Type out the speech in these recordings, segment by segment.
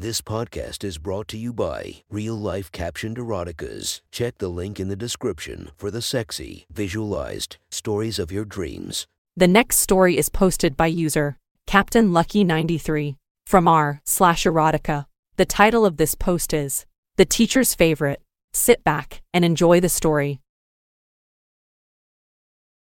This podcast is brought to you by Real Life Captioned Eroticas. Check the link in the description for the sexy, visualized stories of your dreams. The next story is posted by user Captain Lucky 93 from r slash erotica. The title of this post is The Teacher's Favorite. Sit back and enjoy the story.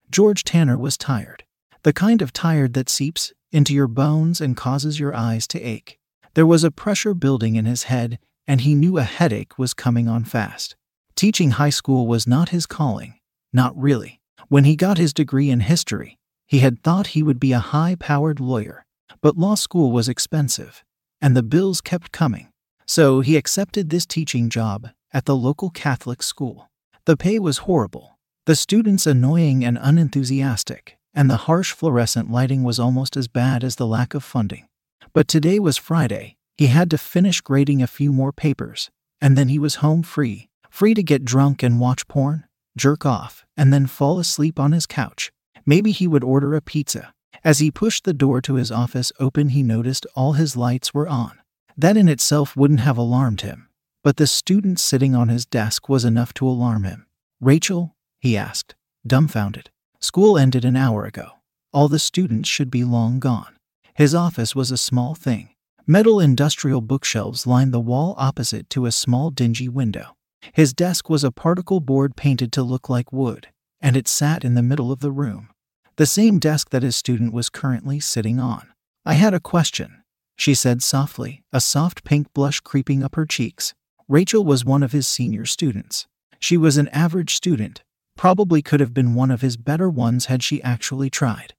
George Tanner was tired. The kind of tired that seeps into your bones and causes your eyes to ache. There was a pressure building in his head, and he knew a headache was coming on fast. Teaching high school was not his calling. Not really. When he got his degree in history, he had thought he would be a high powered lawyer. But law school was expensive, and the bills kept coming. So he accepted this teaching job at the local Catholic school. The pay was horrible, the students annoying and unenthusiastic, and the harsh fluorescent lighting was almost as bad as the lack of funding. But today was Friday. He had to finish grading a few more papers, and then he was home free, free to get drunk and watch porn, jerk off, and then fall asleep on his couch. Maybe he would order a pizza. As he pushed the door to his office open, he noticed all his lights were on. That in itself wouldn't have alarmed him, but the student sitting on his desk was enough to alarm him. Rachel? he asked, dumbfounded. School ended an hour ago. All the students should be long gone. His office was a small thing. Metal industrial bookshelves lined the wall opposite to a small dingy window. His desk was a particle board painted to look like wood, and it sat in the middle of the room. The same desk that his student was currently sitting on. I had a question, she said softly, a soft pink blush creeping up her cheeks. Rachel was one of his senior students. She was an average student, probably could have been one of his better ones had she actually tried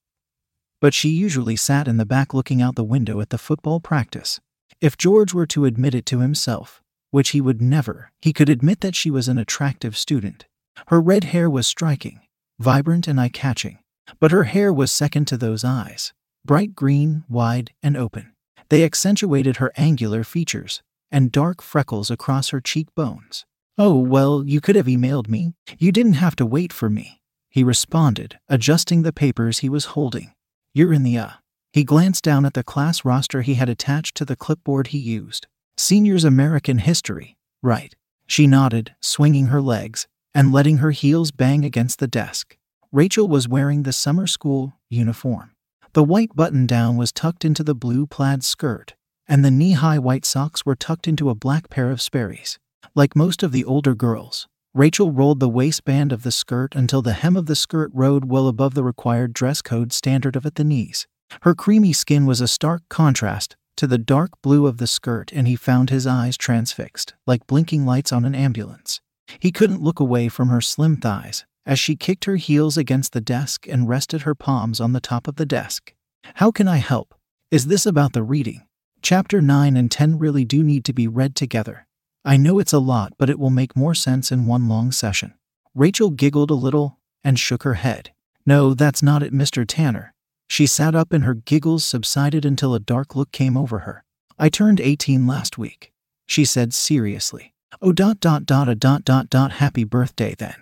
but she usually sat in the back looking out the window at the football practice. If George were to admit it to himself, which he would never, he could admit that she was an attractive student. Her red hair was striking, vibrant, and eye catching, but her hair was second to those eyes bright green, wide, and open. They accentuated her angular features and dark freckles across her cheekbones. Oh, well, you could have emailed me. You didn't have to wait for me, he responded, adjusting the papers he was holding. You're in the uh. He glanced down at the class roster he had attached to the clipboard he used. Seniors American History, right. She nodded, swinging her legs and letting her heels bang against the desk. Rachel was wearing the summer school uniform. The white button down was tucked into the blue plaid skirt, and the knee high white socks were tucked into a black pair of Sperry's. Like most of the older girls, Rachel rolled the waistband of the skirt until the hem of the skirt rode well above the required dress code standard of at the knees. Her creamy skin was a stark contrast to the dark blue of the skirt, and he found his eyes transfixed, like blinking lights on an ambulance. He couldn't look away from her slim thighs as she kicked her heels against the desk and rested her palms on the top of the desk. How can I help? Is this about the reading? Chapter 9 and 10 really do need to be read together. I know it's a lot, but it will make more sense in one long session. Rachel giggled a little and shook her head. No, that's not it, Mr. Tanner. She sat up and her giggles subsided until a dark look came over her. I turned 18 last week, she said seriously. Oh, dot, dot, dot, a dot, dot, dot, happy birthday then,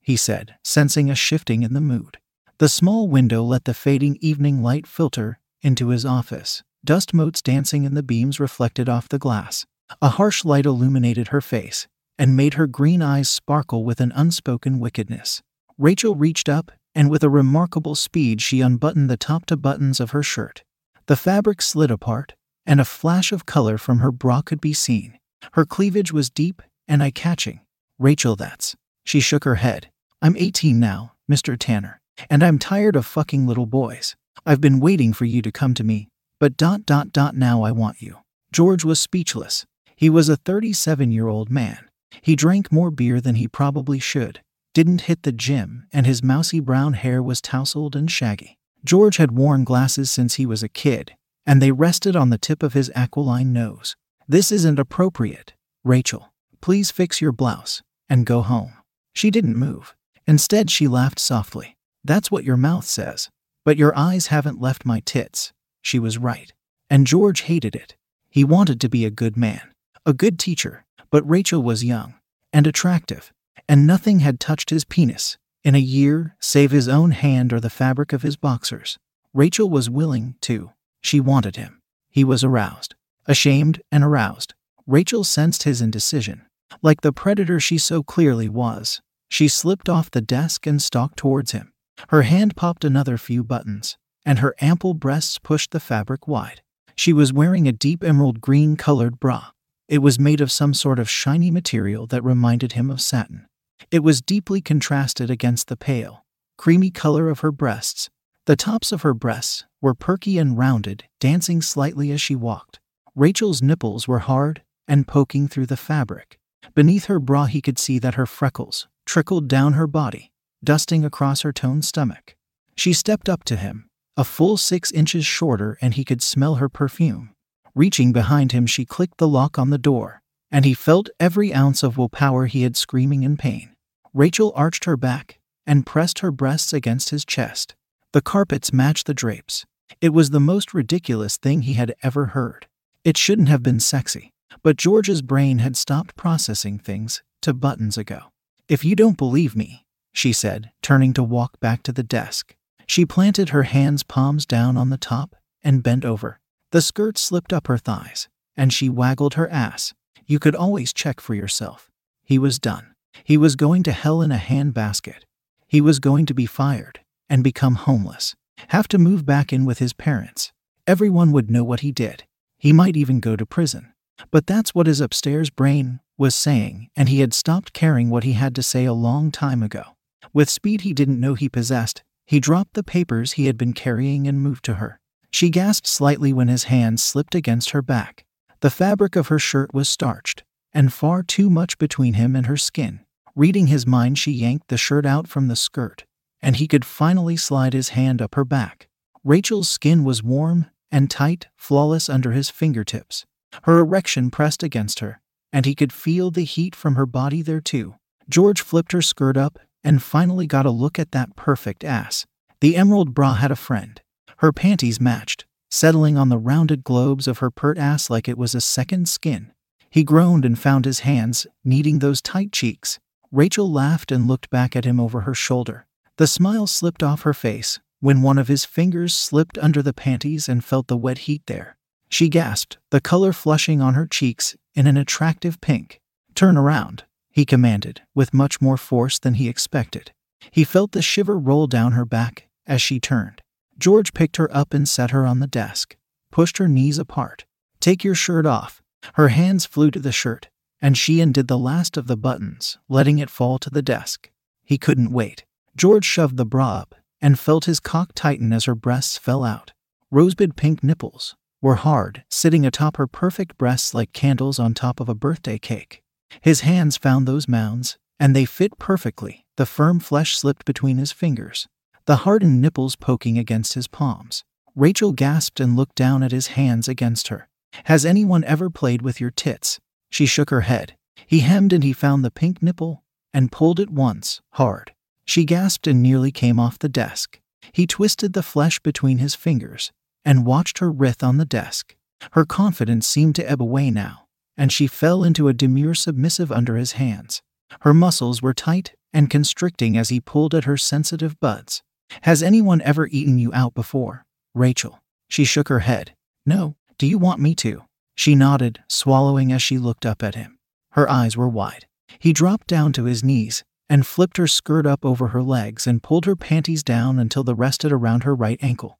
he said, sensing a shifting in the mood. The small window let the fading evening light filter into his office, dust motes dancing in the beams reflected off the glass. A harsh light illuminated her face and made her green eyes sparkle with an unspoken wickedness. Rachel reached up, and with a remarkable speed, she unbuttoned the top two buttons of her shirt. The fabric slid apart, and a flash of color from her bra could be seen. Her cleavage was deep and eye catching. Rachel, that's. She shook her head. I'm 18 now, Mr. Tanner, and I'm tired of fucking little boys. I've been waiting for you to come to me, but dot dot dot now I want you. George was speechless. He was a 37 year old man. He drank more beer than he probably should, didn't hit the gym, and his mousy brown hair was tousled and shaggy. George had worn glasses since he was a kid, and they rested on the tip of his aquiline nose. This isn't appropriate, Rachel. Please fix your blouse and go home. She didn't move. Instead, she laughed softly. That's what your mouth says. But your eyes haven't left my tits. She was right. And George hated it. He wanted to be a good man a good teacher, but Rachel was young and attractive, and nothing had touched his penis in a year save his own hand or the fabric of his boxers. Rachel was willing to. She wanted him. He was aroused. Ashamed and aroused, Rachel sensed his indecision. Like the predator she so clearly was, she slipped off the desk and stalked towards him. Her hand popped another few buttons, and her ample breasts pushed the fabric wide. She was wearing a deep emerald green colored bra. It was made of some sort of shiny material that reminded him of satin. It was deeply contrasted against the pale, creamy color of her breasts. The tops of her breasts were perky and rounded, dancing slightly as she walked. Rachel's nipples were hard and poking through the fabric. Beneath her bra, he could see that her freckles trickled down her body, dusting across her toned stomach. She stepped up to him, a full six inches shorter, and he could smell her perfume. Reaching behind him, she clicked the lock on the door, and he felt every ounce of willpower he had screaming in pain. Rachel arched her back and pressed her breasts against his chest. The carpets matched the drapes. It was the most ridiculous thing he had ever heard. It shouldn't have been sexy, but George's brain had stopped processing things to buttons ago. If you don't believe me, she said, turning two walk back to the desk. She planted her hands palms down on the top and bent over. The skirt slipped up her thighs, and she waggled her ass. You could always check for yourself. He was done. He was going to hell in a handbasket. He was going to be fired and become homeless, have to move back in with his parents. Everyone would know what he did. He might even go to prison. But that's what his upstairs brain was saying, and he had stopped caring what he had to say a long time ago. With speed he didn't know he possessed, he dropped the papers he had been carrying and moved to her. She gasped slightly when his hand slipped against her back. The fabric of her shirt was starched, and far too much between him and her skin. Reading his mind, she yanked the shirt out from the skirt, and he could finally slide his hand up her back. Rachel's skin was warm and tight, flawless under his fingertips. Her erection pressed against her, and he could feel the heat from her body there too. George flipped her skirt up and finally got a look at that perfect ass. The emerald bra had a friend. Her panties matched, settling on the rounded globes of her pert ass like it was a second skin. He groaned and found his hands kneading those tight cheeks. Rachel laughed and looked back at him over her shoulder. The smile slipped off her face when one of his fingers slipped under the panties and felt the wet heat there. She gasped, the color flushing on her cheeks in an attractive pink. Turn around, he commanded, with much more force than he expected. He felt the shiver roll down her back as she turned. George picked her up and set her on the desk, pushed her knees apart. Take your shirt off. Her hands flew to the shirt, and she undid the last of the buttons, letting it fall to the desk. He couldn't wait. George shoved the bra up and felt his cock tighten as her breasts fell out. Rosebud pink nipples were hard, sitting atop her perfect breasts like candles on top of a birthday cake. His hands found those mounds, and they fit perfectly. The firm flesh slipped between his fingers, the hardened nipples poking against his palms. Rachel gasped and looked down at his hands against her. Has anyone ever played with your tits? She shook her head. He hemmed and he found the pink nipple and pulled it once, hard. She gasped and nearly came off the desk. He twisted the flesh between his fingers, and watched her writhe on the desk. Her confidence seemed to ebb away now, and she fell into a demure submissive under his hands. Her muscles were tight and constricting as he pulled at her sensitive buds. Has anyone ever eaten you out before? Rachel. She shook her head. No, do you want me to? She nodded, swallowing as she looked up at him. Her eyes were wide. He dropped down to his knees and flipped her skirt up over her legs and pulled her panties down until they rested around her right ankle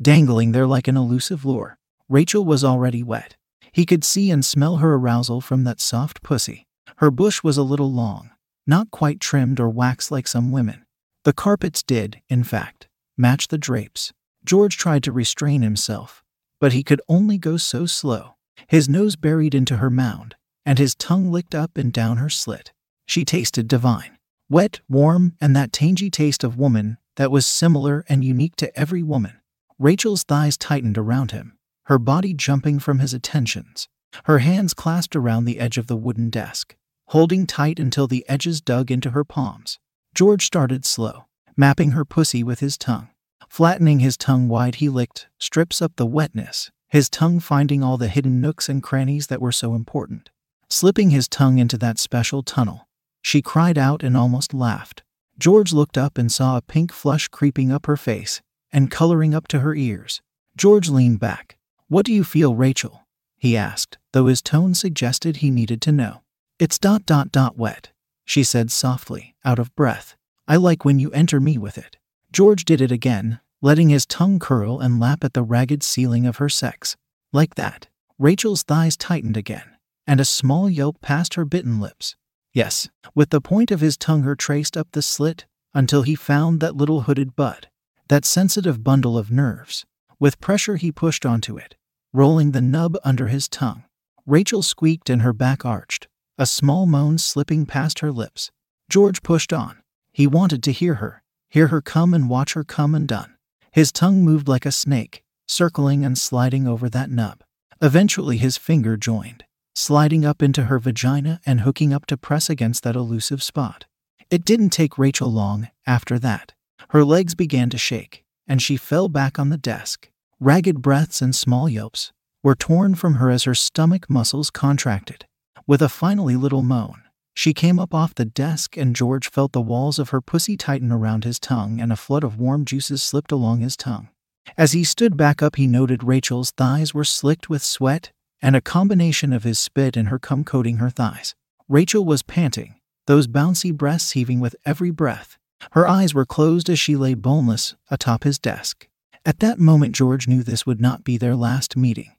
dangling there like an elusive lure. Rachel was already wet. He could see and smell her arousal from that soft pussy. Her bush was a little long, not quite trimmed or waxed like some women. The carpets did, in fact, match the drapes. George tried to restrain himself, but he could only go so slow. His nose buried into her mound, and his tongue licked up and down her slit. She tasted divine. Wet, warm, and that tangy taste of woman that was similar and unique to every woman. Rachel's thighs tightened around him, her body jumping from his attentions. Her hands clasped around the edge of the wooden desk, holding tight until the edges dug into her palms. George started slow, mapping her pussy with his tongue. Flattening his tongue wide, he licked strips up the wetness, his tongue finding all the hidden nooks and crannies that were so important. Slipping his tongue into that special tunnel, she cried out and almost laughed. George looked up and saw a pink flush creeping up her face and coloring up to her ears. George leaned back. What do you feel, Rachel? he asked, though his tone suggested he needed to know. It's dot dot dot wet, she said softly, out of breath. I like when you enter me with it. George did it again, letting his tongue curl and lap at the ragged ceiling of her sex. Like that. Rachel's thighs tightened again, and a small yelp passed her bitten lips. Yes, with the point of his tongue her traced up the slit until he found that little hooded bud, that sensitive bundle of nerves. With pressure, he pushed onto it, rolling the nub under his tongue. Rachel squeaked and her back arched, a small moan slipping past her lips. George pushed on. He wanted to hear her, hear her come and watch her come undone. His tongue moved like a snake, circling and sliding over that nub. Eventually, his finger joined, sliding up into her vagina and hooking up to press against that elusive spot. It didn't take Rachel long after that. Her legs began to shake, and she fell back on the desk. Ragged breaths and small yelps were torn from her as her stomach muscles contracted. With a finally little moan, she came up off the desk, and George felt the walls of her pussy tighten around his tongue, and a flood of warm juices slipped along his tongue. As he stood back up, he noted Rachel's thighs were slicked with sweat, and a combination of his spit and her cum coating her thighs. Rachel was panting, those bouncy breasts heaving with every breath. Her eyes were closed as she lay boneless atop his desk. At that moment, George knew this would not be their last meeting.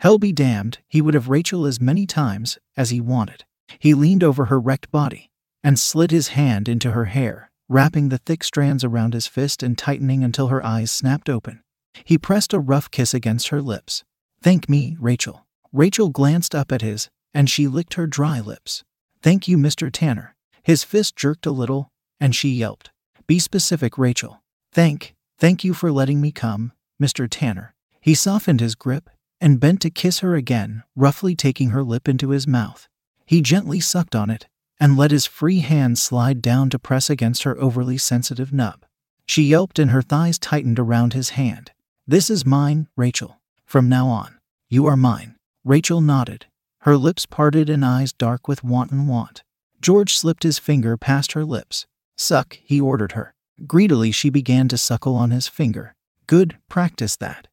Hell be damned, he would have Rachel as many times as he wanted. He leaned over her wrecked body and slid his hand into her hair, wrapping the thick strands around his fist and tightening until her eyes snapped open. He pressed a rough kiss against her lips. Thank me, Rachel. Rachel glanced up at his, and she licked her dry lips. Thank you, Mr. Tanner. His fist jerked a little, and she yelped. Be specific, Rachel. Thank, thank you for letting me come, Mr. Tanner. He softened his grip and bent to kiss her again, roughly taking her lip into his mouth. He gently sucked on it and let his free hand slide down to press against her overly sensitive nub. She yelped and her thighs tightened around his hand. This is mine, Rachel. From now on, you are mine. Rachel nodded, her lips parted and eyes dark with wanton want. George slipped his finger past her lips. Suck, he ordered her. Greedily, she began to suckle on his finger. Good, practice that.